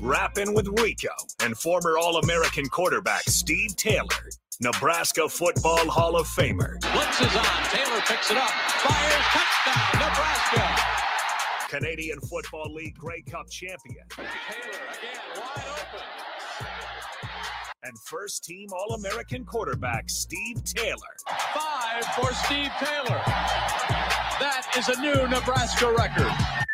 Rapping with Rico and former All American quarterback Steve Taylor, Nebraska Football Hall of Famer. Blitz is on. Taylor picks it up. Fires. Touchdown, Nebraska. Canadian Football League Grey Cup champion. Taylor again, wide open. And first team All American quarterback Steve Taylor. Five for Steve Taylor. That is a new Nebraska record.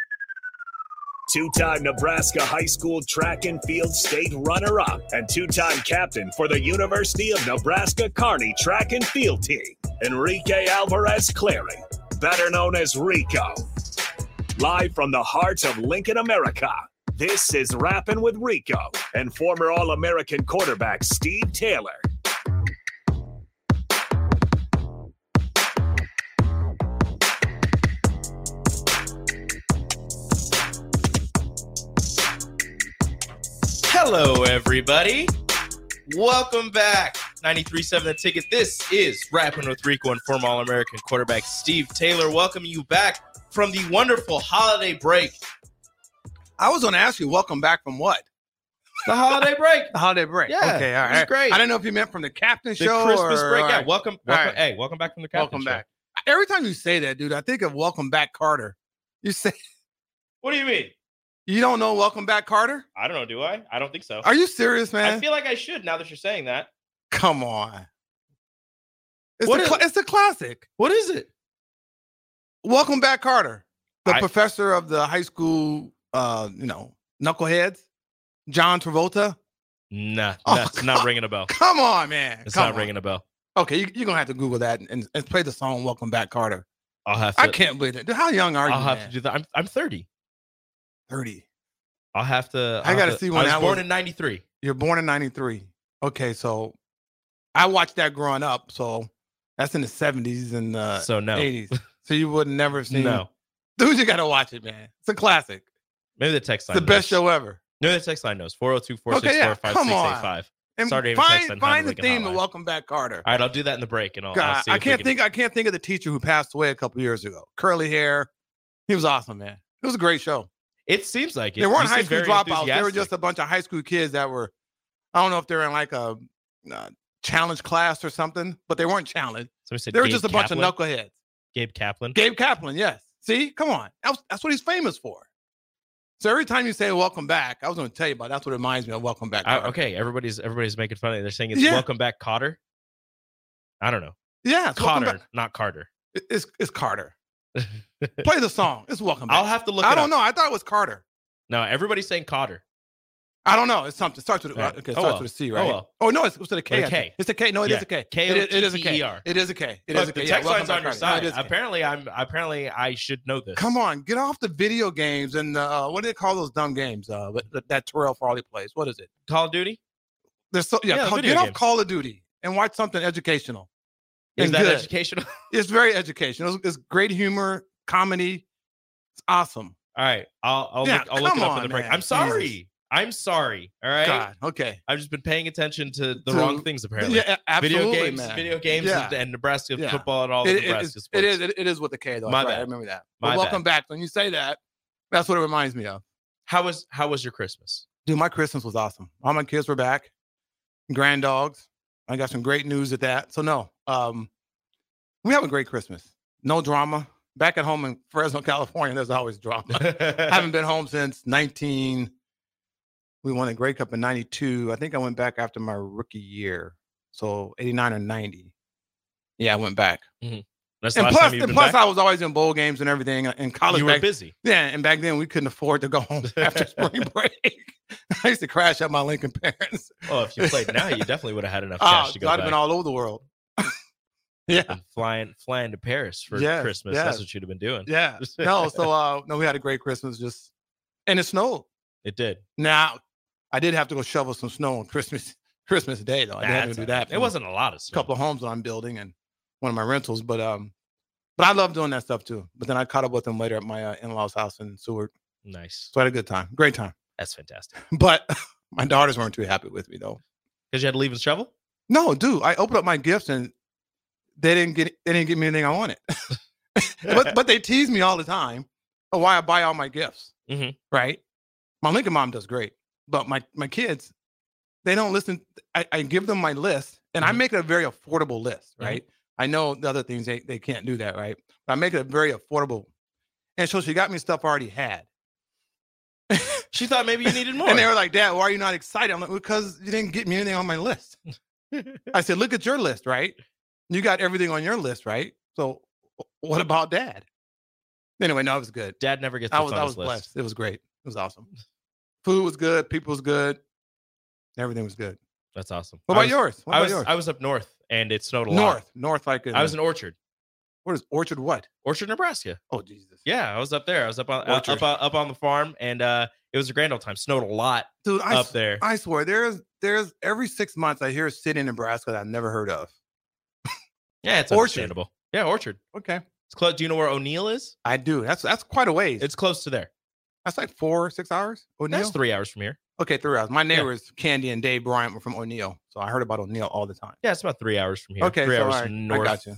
Two time Nebraska high school track and field state runner up, and two time captain for the University of Nebraska Kearney track and field team, Enrique Alvarez Clary, better known as Rico. Live from the heart of Lincoln, America, this is Rapping with Rico and former All American quarterback Steve Taylor. Hello, everybody. Welcome back. 93.7 The Ticket. This is Rapping with Rico and former All American quarterback Steve Taylor. Welcome you back from the wonderful holiday break. I was going to ask you, welcome back from what? The holiday break. The holiday break. Yeah, Okay. All right. great. I don't know if you meant from the captain The show Christmas or, break. Yeah, right. welcome. Welcome right. Hey, welcome back from the captain show. Welcome show. back. Every time you say that, dude, I think of welcome back Carter. You say What do you mean? You don't know welcome back Carter? I don't know. Do I? I don't think so. Are you serious, man? I feel like I should now that you're saying that. Come on. It's What cla- it's a classic. What is it? Welcome back Carter. The I- professor of the high school uh, you know, knuckleheads. John Travolta. Nah, Oh, that's not ringing a bell. Come on, man. It's Come not on. ringing a bell. Okay, you, you're gonna have to Google that and, and, play the song Welcome Back Carter. I'll have to. I can't believe it. How young are you? I'll have man? to do that. I'm I'm 30. 30. I'll have to. I I'll gotta see when I was born in '93. You're born in 93. Okay, so I watched that growing up. So that's in the 70s and uh, so no, 80s. So you would never seen no. Dude, you gotta watch it, man. It's a classic. Maybe the text It's line. the best knows. show ever. No, the text line knows 402 Okay, yeah, 464 5685. And Sorry to find, find the theme of Welcome Back Carter. All right, I'll do that in the break, and I'll, I'll see I can't can- think I can't think of the teacher who passed away a couple years ago. Curly hair. He was awesome, man. It was a great show. It seems like it. They weren't You high school dropouts. They were just a bunch of high school kids that were, I don't know if they're in like a uh, challenge class or something, but they weren't challenged. Said They were just a bunch of knuckleheads. Gabe Kaplan. Gabe Kaplan, yes. See, come on. That's, that's what he's famous for. So every time you say welcome back, I was going to tell you about that's what reminds me of welcome back. I- okay, everybody's everybody's making fun of it. They're saying it's Yeah. welcome back, Cotter. I don't know, Yeah, Cotter, not Carter. It's, it's Carter. Play the song. It's welcome back. I'll have to look. I it don't up. know. I thought it was Carter. No, everybody's saying Cotter. I don't know. It's something. It starts with, right. okay, it Oh, starts well. with a C, Oh, well. Oh, no, it's, it's with a K. With a I It's a K. No, it is Yeah. a K. It is, it is a K. It is a K. It Look, is a K. the text welcome line's on your Carter. No, it side. is K. Apparently, I'm apparently I should know this. Come on, get off the video games and uh, what do they call those dumb games? Uh, that, that Terrell Farley plays. What is it? Call of Duty. There's so yeah. Yeah, call- get off. Call of Duty and watch something educational. Is that good. educational? It's very educational. It's, it's great humor, comedy. It's awesome. All right, I'll I'll Yeah, look, I'll look it up in the break. man. I'm sorry. Jesus. I'm sorry. All right. God. Okay. I've just been paying attention to the To- wrong things apparently. Yeah, absolutely, video games, man. video games, Yeah. and, and Nebraska Yeah. football and all the It- it Nebraska is, sports. it is. It, it is with the K though. My right, I remember that. My But welcome bad. back. When you say that, that's what it reminds me of. How was how was your Christmas? Dude, my Christmas was awesome. All my kids were back. Grand dogs. I got some great news at that. So no, um, we have a great Christmas. No drama. Back at home in Fresno, California, there's always drama. I haven't been home since 19. We won a Grey Cup in 92. I think I went back after my rookie year. So 89 or 90. Yeah, I went back. Mm-hmm. That's And plus, and plus back? I was always in bowl games and everything uh, in college. you were back, busy. yeah, and back then we couldn't afford to go home after spring break. I used to crash at my Lincoln parents. Oh, if you played now, you definitely would have had enough Oh, cash I'd to go have been all over the world. Yeah, flying flying to Paris for Yes, Christmas. yes. That's what you'd have been doing. yeah. No, so uh, no, we had a great Christmas. Just and it snowed. It did. Now, I did have to go shovel some snow on Christmas Christmas Day though. I did have to do that. It wasn't a lot of a couple of homes that I'm building and one of my rentals, but um, but I love doing that stuff too. But then I caught up with them later at my uh, in-laws' house in Seward, Nice. so I had a good time, great time. That's fantastic. But my daughters weren't too happy with me though. Because you had to leave and shovel. No, dude, I opened up my gifts and they didn't get they didn't give me anything I wanted. but but they tease me all the time of why I buy all my gifts. Mhm. Right? My Lincoln mom does great. But my my kids, they don't listen. I, I give them my list, and I Mhm. make it a very affordable list, Mhm. right? I know the other things they, they can't do that, right? But I make it a very affordable. And so she got me stuff I already had. She thought maybe you needed more. And they were like, Dad, why are you not excited? I'm like, because you didn't get me anything on my list. I said, look at your list, right? You got everything on your list, right? So what about dad? Anyway, no, it was good. Dad never gets I was I was list. blessed. It was great. It was awesome. Food was good. People was good. Everything was good. That's awesome. What I about was, yours? What I about was yours? I was up north and it snowed a lot. north, north, like in, I was in Orchard, what is Orchard? What? Orchard, Nebraska. Oh Jesus, Yeah, I was up there. I was up on up uh, up on the farm, and uh, it was a grand old time. Snowed a lot dude, I, up there. I swear, there's there's every six months I hear a city in Nebraska that I've never heard of. Yeah, it's Orchard. understandable. Yeah, Orchard. Okay, It's close. Do you know where O'Neill is? I do. That's that's quite a ways. It's close to there. that's like four, six hours. O'Neill. That's three hours from here. Okay, three hours. My neighbors, Candy and Dave Bryant, were from O'Neill, so I heard about O'Neill all the time. Yeah, it's about three hours from here. Okay, three so hours all right, I got you.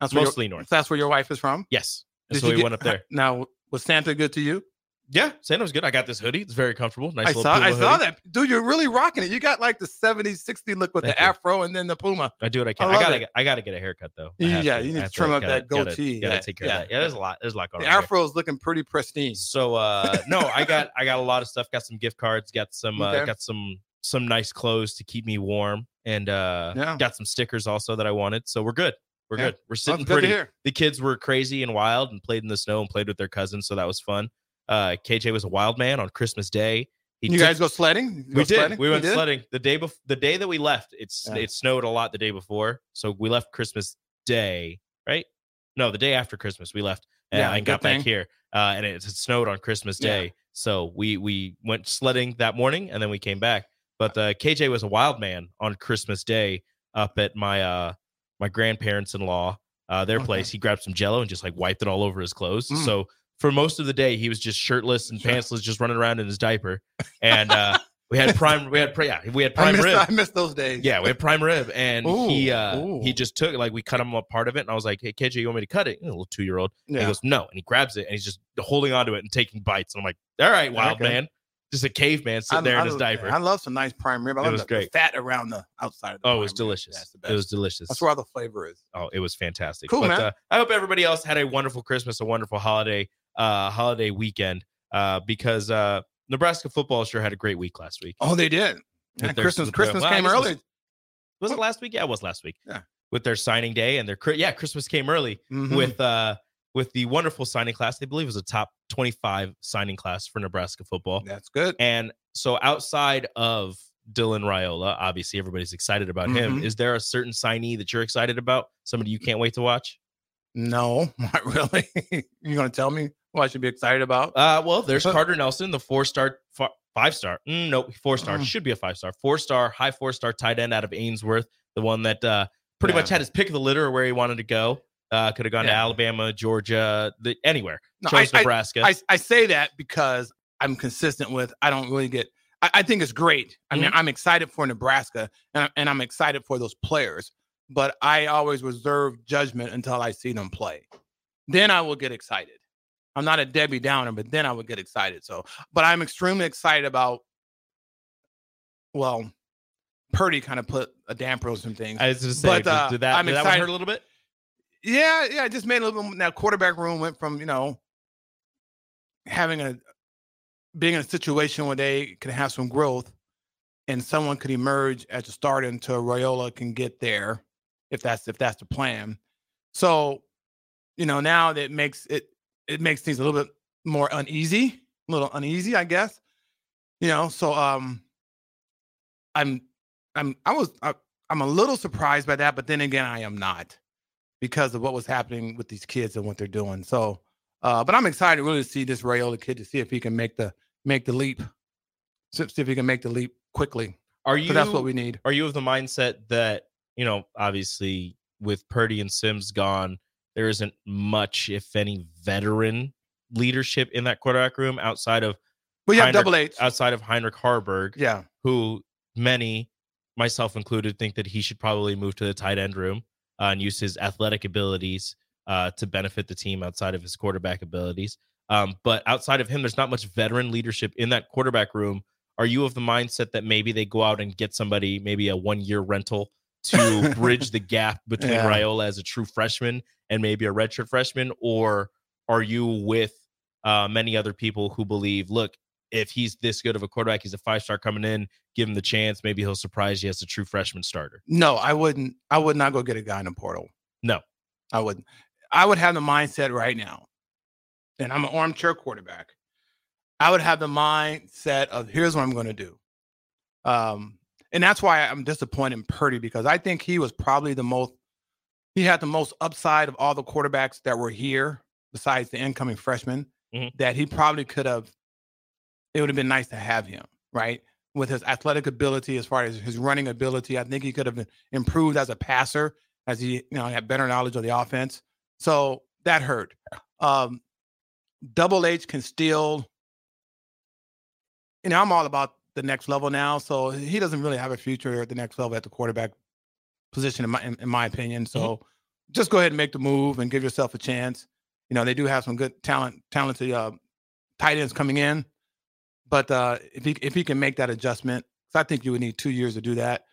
That's where your- Mostly north. That's where your wife is from. Yes. Did so you we get- went up there. Now, was Santa good to you? Yeah, Santa was good. I got this hoodie. It's very comfortable. Nice I little saw, I saw that, dude. You're really rocking it. You got like the 70s, 60 look with Thank the you. afro and then the Puma. I do what I I can. I, love gotta. Get, I gotta get a haircut though. Yeah, yeah, you need I to trim up gotta- that gotta- goatee. Gotta, Yeah, take care yeah, of that. Yeah, there's a lot. There's a lot going The on. here. afro is looking pretty pristine. So uh no, I got I got a lot of stuff. Got some gift cards. Got some uh, got some some nice clothes to keep me warm, and uh Yeah. got some stickers also that I wanted. So we're good. We're Yeah. good. We're sitting good pretty. The kids were crazy and wild and played in the snow and played with their cousins, so that was fun. Uh KJ was a wild man on Christmas Day. He You took- guys go sledding? We did. sledding? We went did? sledding the day before. The day that we left, it's Yeah. it snowed a lot the day before, so we left Christmas Day, right? No, the day after Christmas we left, and Yeah, I got back thing. here, uh, and it, it snowed on Christmas Yeah. Day. So we we went sledding that morning, and then we came back. But uh, KJ was a wild man on Christmas Day up at my uh my grandparents in law uh, their Okay. place. He grabbed some Jello and just like wiped it all over his clothes. Mm. So for most of the day, he was just shirtless and Sure. pantsless, just running around in his diaper. And uh, we had prime, we had yeah, we had I prime missed, rib. I missed those days. Yeah, we had prime rib, and he uh ooh. he just took like we cut him a part of it, and I was like, "Hey, KJ, you want me to cut it?" You know, little two year old. yeah. He goes, "No," and he grabs it, and he's just holding onto it and taking bites. And I'm like, "All right, wild Okay. man, just a caveman sitting I- there I in his diaper." I love some nice prime rib. I It love was the, the great. fat around the outside. Of the oh, it was delicious. That's the it was delicious. That's where all the flavor is. Oh, it was fantastic. Cool, but, man. Uh, I hope everybody else had a wonderful Christmas, a wonderful holiday, uh, holiday weekend. Uh, because uh, Nebraska football sure had a great week last week. Oh, they did. Yeah, Christmas, Christmas well, came it was- early. Was it last week? Yeah, it was last week. Yeah. With their signing day and their yeah, Christmas came early Mhm. with uh with the wonderful signing class. They believe it was a top 25 signing class for Nebraska football. That's good. And so outside of Dylan Raiola, obviously everybody's excited about him. Mhm. Is there a certain signee that you're excited about? Somebody you can't wait to watch? No, not really. you gonna tell me what I should be excited about? Uh, well, there's Uh, Carter Nelson, the four star, five star. Mm, nope, four star. Mm. Should be a five star. Four star, high four star tight end out of Ainsworth. The one that uh, pretty Yeah. much had his pick of the litter where he wanted to go. Uh, could have gone to Alabama, Georgia, the, anywhere. No, Chose I- I- Nebraska. I, I say that because I'm consistent with. I don't really get. I, I think it's great. I mean, Mm-hmm. I'm excited for Nebraska, and and I'm excited for those players. But I always reserve judgment until I see them play. Then I will get excited. I'm not a Debbie Downer, but then I would get excited. So, but I'm extremely excited about. Well, Purdy kind of put a damper on some things. I was going to say, but, uh, did, that, I'm did that excited- hurt a little bit? Yeah, yeah, it just made a little bit. Now quarterback room went from you know having a being in a situation where they can have some growth, and someone could emerge as a starter until Raiola can get there, if that's if that's the plan. So, you know, now that makes it it makes things a little bit more uneasy, a little uneasy, I guess. You know, so um, I'm I'm I was I, I'm a little surprised by that, but then again, I am not because of what was happening with these kids and what they're doing. So, uh, but I'm excited really to see this Raiola kid to see if he can make the make the leap, see see if he can make the leap quickly. Are you? That's what we need. Are you of the mindset that you know, obviously, with Purdy and Sims gone, there isn't much, if any, veteran leadership in that quarterback room outside of have Heinrich- double H. outside of Heinrich Haarberg, Yeah, who many, myself included, think that he should probably move to the tight end room uh, and use his athletic abilities uh, to benefit the team outside of his quarterback abilities. Um, but outside of him, there's not much veteran leadership in that quarterback room. Are you of the mindset that maybe they go out and get somebody, maybe a one year rental to bridge the gap between Yeah. Raiola as a true freshman and maybe a redshirt freshman? Or are you with uh, many other people who believe, look, if he's this good of a quarterback, he's a five star coming in, give him the chance. Maybe he'll surprise you as a true freshman starter. No, I wouldn't. I would not go get a guy in the portal. No. I wouldn't. I would have the mindset right now, and I'm an armchair quarterback. I would have the mindset of here's what I'm going to do. Um, and that's why I'm disappointed in Purdy because I think he was probably the most, he had the most upside of all the quarterbacks that were here, besides the incoming freshmen, Mhm. that he probably could have, it would have been nice to have him, right? With his athletic ability, as far as his running ability, I think he could have improved as a passer, as he, you know, had better knowledge of the offense. So that hurt. Um, Double H can still, you know, I'm all about the next level now. So he doesn't really have a future at the next level at the quarterback position, in my in, in my opinion. So just go ahead and make the move and give yourself a chance. You know, they do have some good talent, talented uh, tight ends coming in, but uh, if he if he can make that adjustment, I think you would need two years to do that.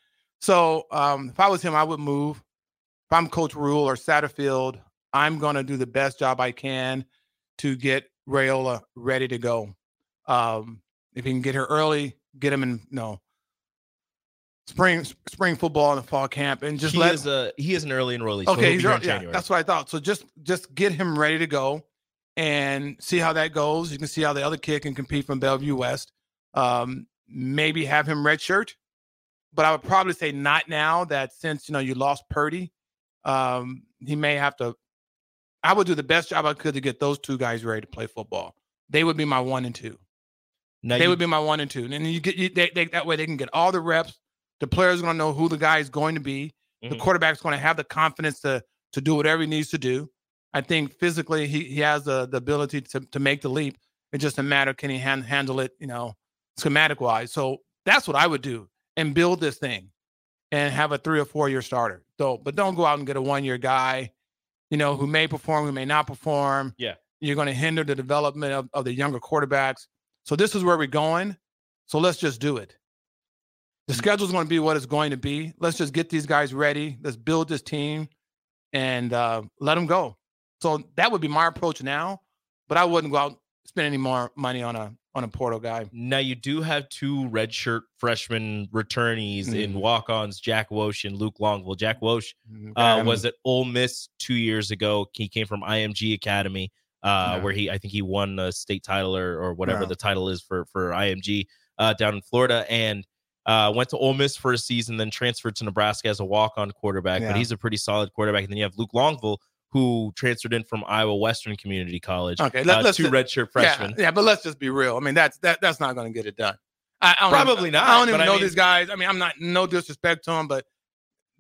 So um, if I was him, I would move. If I'm Coach Rhule or Satterfield, I'm going to do the best job I can to get Raiola ready to go. Um, if he can get here early, get him in know, spring spring football and the fall camp, and just he let is a he is an early enrollee. okay, he'll he's in early- yeah, that's what I thought. So just just get him ready to go and see how that goes. You can see how the other kid can compete from Bellevue West. Um, maybe have him redshirt, but I would probably say not now. That since you know you lost Purdy, um, he may have to. I would do the best job I could to get those two guys ready to play football. They would be my one and two. Now They you- would be my one and two. And then you get you, they, they, that way they can get all the reps. The player's going to know who the guy is going to be. The Mhm. quarterback's going to have the confidence to to do whatever he needs to do. I think physically he he has the the ability to to make the leap. It's just a matter can he han- handle it, you know, schematic wise. So that's what I would do and build this thing and have a three or four year starter. So, but don't go out and get a one year guy, you know, who may perform, who may not perform. Yeah. You're going to hinder the development of, of the younger quarterbacks. So this is where we're going. So let's just do it. The Mm. schedule's going to be what it's going to be. Let's just get these guys ready. Let's build this team and uh, let them go. So that would be my approach now. But I wouldn't go out and spend any more money on a on a portal guy. Now you do have two redshirt freshman returnees in Mhm. walk-ons, Jack Wosh and Luke Longville. Jack Wosh Mm, uh, was at Ole Miss two years ago. He came from IMG Academy, uh, Yeah. where he I think he won a state title or, or whatever Yeah. the title is for for IMG uh, down in Florida, and uh, went to Ole Miss for a season, then transferred to Nebraska as a walk-on quarterback. But he's a pretty solid quarterback. And then you have Luke Longville, who transferred in from Iowa Western Community College. Okay, let- uh, let's two redshirt freshmen. Yeah, yeah, but let's just be real. I mean, that's that that's not going to get it done. I, I Probably even, not, I don't even but I know mean- these guys. I mean, I'm not no disrespect to them, but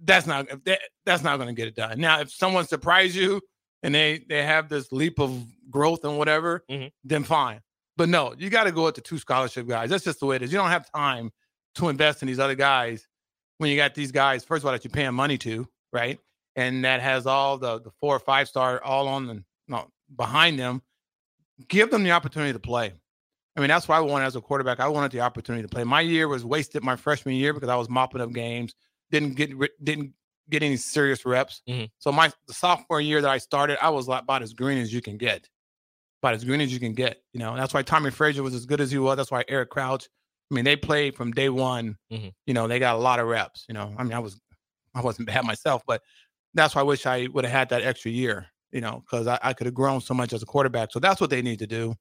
that's not that, that's not going to get it done. Now, if someone surprised you and they they have this leap of growth and whatever, Mhm. then fine. But no, you got to go with the two scholarship guys. That's just the way it is. You don't have time to invest in these other guys when you got these guys. First of all, that you're paying money to, right? And that has all the the four or five star all on the no behind them. Give them the opportunity to play. I mean, that's what I wanted as a quarterback. I wanted the opportunity to play. My year was wasted my freshman year because I was mopping up games, didn't get didn't get any serious reps. Mhm. So my the sophomore year that I started, I was like about as green as you can get, about as green as you can get. You know, that's why Tommie Frazier was as good as he was. That's why Eric Crouch. I mean, they played from day one. Mhm. You know, they got a lot of reps. You know, I mean, I was I wasn't bad myself, but that's why I wish I would have had that extra year. You know, because I, I could have grown so much as a quarterback. So that's what they need to do.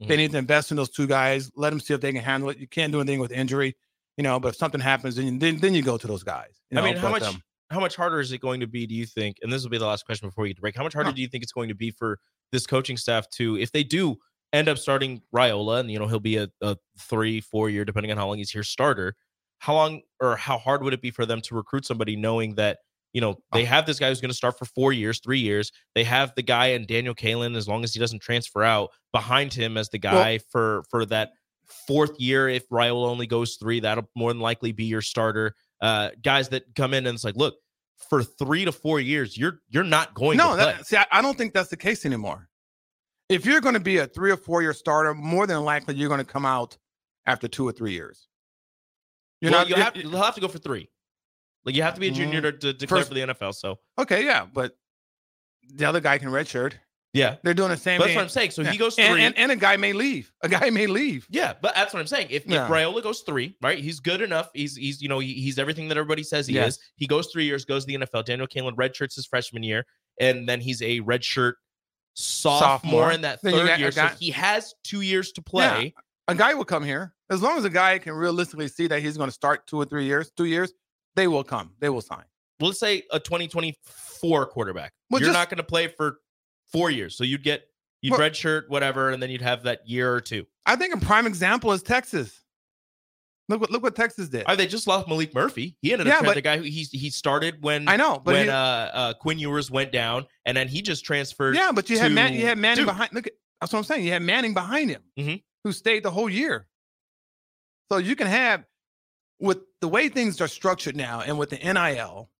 They Mhm. need to invest in those two guys. Let them see if they can handle it. You can't do anything with injury, you know. But if something happens, then you, then, then you go to those guys. you I mean, how but, much um, how much harder is it going to be, do you think? And this will be the last question before we get to break. How much harder Huh. do you think it's going to be for this coaching staff to, if they do end up starting Raiola, and you know he'll be a, a three, four year, depending on how long he's here, starter. How long or how hard would it be for them to recruit somebody knowing that you know they Oh. have this guy who's going to start for four years, three years. They have the guy and Daniel Kaelin, as long as he doesn't transfer out, behind him as the guy for for that fourth year. If Raiola only goes three, that'll more than likely be your starter. Uh, guys that come in and it's like, look, for three to four years, you're you're not going no, to play. that, see, I, I don't think that's the case anymore. if you're going to be a three or four year starter, more than likely you're going to come out after two or three years. You're well, not. You have, to, you'll have to go for three. Like you have to be a junior mm, to, to declare first, for the NFL. So okay, yeah, but the other guy can redshirt. Yeah, they're doing the same. But that's what I'm saying. So yeah. he goes three, and, and, and, a guy may leave. A guy may leave. Yeah, but that's what I'm saying. If, yeah. if Raiola goes three, right? He's good enough. He's he's you know he, he's everything that everybody says he yes. is. He goes three years, goes to the NFL. Daniel Kaelin redshirts his freshman year, and then he's a redshirt sophomore, sophomore. in that third year. Guy, so he has two years to play. Yeah. A guy will come here as long as a guy can realistically see that he's going to start two or three years, two years. They will come. They will sign. Let's say a 2024 quarterback. Well, You're just, not going to play for four years, so you'd get you'd well, redshirt whatever, and then you'd have that year or two. I think a prime example is Texas. Look what look what Texas did. Oh, they just lost Maalik Murphy. He ended up yeah, the guy who he he started when I know, but when he, uh, uh, Quinn Ewers went down, and then he just transferred. Yeah, but you had Man, you had Manning dude. behind. Look, at, that's what I'm saying. You had Manning behind him, mm-hmm. who stayed the whole year. So you can have with the way things are structured now, and with the NIL,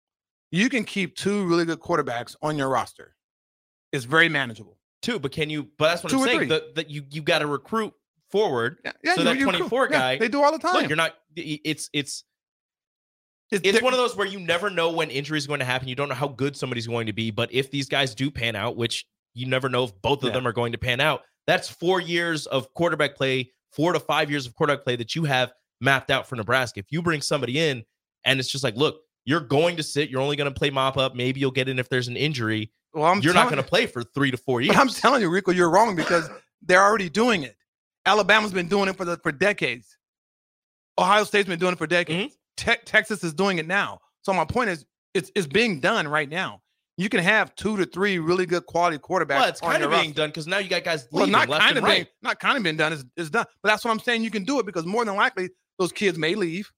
you can keep two really good quarterbacks on your roster. It's very manageable. Two, but can you? But that's what two I'm saying. That you you got to recruit forward. Yeah, yeah so that 24 guy, yeah, they do all the time. Look, you're not. It's it's. It's, it's one of those where you never know when injury is going to happen. You don't know how good somebody's going to be. But if these guys do pan out, which you never know if both of yeah. them are going to pan out, that's four years of quarterback play, four to five years of quarterback play that you have mapped out for Nebraska. If you bring somebody in and it's just like, look, you're going to sit, you're only going to play mop up. Maybe you'll get in if there's an injury. Well, I'm you're not going to play for three to four years. But I'm telling you, Rico, you're wrong because they're already doing it. Alabama's been doing it for the for decades. Ohio State's been doing it for decades. Mm-hmm. Te- Texas is doing it now. So my point is, it's it's being done right now. You can have two to three really good quality quarterbacks. Well, it's kind of being roster. done because now you got guys leaving well, not kind of right. being not kind of been done. It's, it's done. But that's what I'm saying. You can do it because more than likely those kids may leave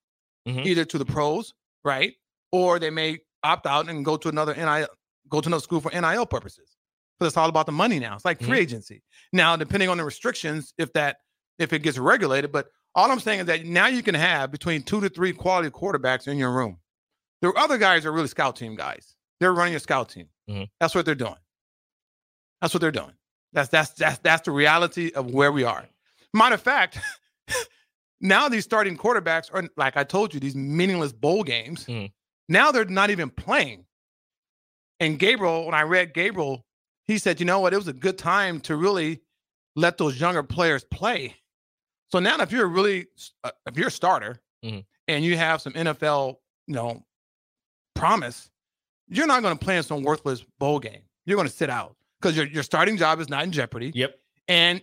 mm-hmm. either to the pros, right, or they may opt out and go to another NIL, go to another school for NIL purposes. But it's all about the money now. It's like free mm-hmm. agency. Now, depending on the restrictions, if that if it gets regulated. But all I'm saying is that now you can have between two to three quality quarterbacks in your room. The other guys are really scout team guys. They're running a scout team. Mm-hmm. That's what they're doing. That's what they're doing. That's that's that's that's the reality of where we are. Matter of fact, now these starting quarterbacks are like I told you, these meaningless bowl games. Mm-hmm. Now they're not even playing. And Gabriel, when I read Gabriel, he said, you know what, it was a good time to really let those younger players play so now, if you're really, uh, if you're a starter mm-hmm. and you have some NFL, you know, promise, you're not going to play in some worthless bowl game. You're going to sit out because your your starting job is not in jeopardy. Yep. And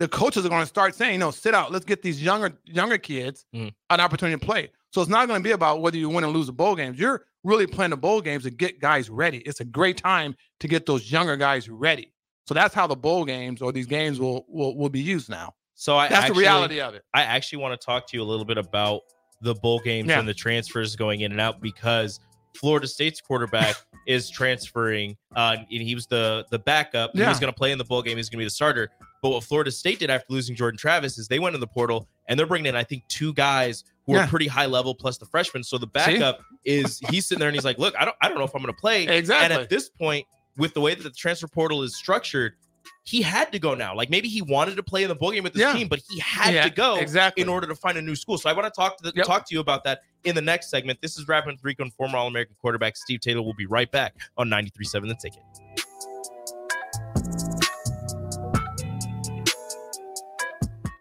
the coaches are going to start saying, "No, sit out. Let's get these younger younger kids mm-hmm. an opportunity to play." So it's not going to be about whether you win and lose the bowl games. You're really playing the bowl games to get guys ready. It's a great time to get those younger guys ready. So that's how the bowl games or these games will will, will be used now. So I that's actually, the reality of it. I actually want to talk to you a little bit about the bowl games yeah. and the transfers going in and out because Florida State's quarterback is transferring, uh, and he was the the backup. Yeah. He was going to play in the bowl game. He's going to be the starter. But what Florida State did after losing Jordan Travis is they went in the portal and they're bringing in, I think, two guys who yeah. are pretty high level plus the freshman. So the backup See? is he's sitting there and he's like, "Look, I don't, I don't know if I'm going to play." Exactly. And at this point, with the way that the transfer portal is structured, he had to go now. Like maybe he wanted to play in the bowl game with his yeah. team, but he had yeah, to go exactly in order to find a new school. So I want to talk to the, yep. talk to you about that in the next segment. This is Rapping with Rico and former All American quarterback Steve Taylor. We'll be right back on 93.7 The Ticket.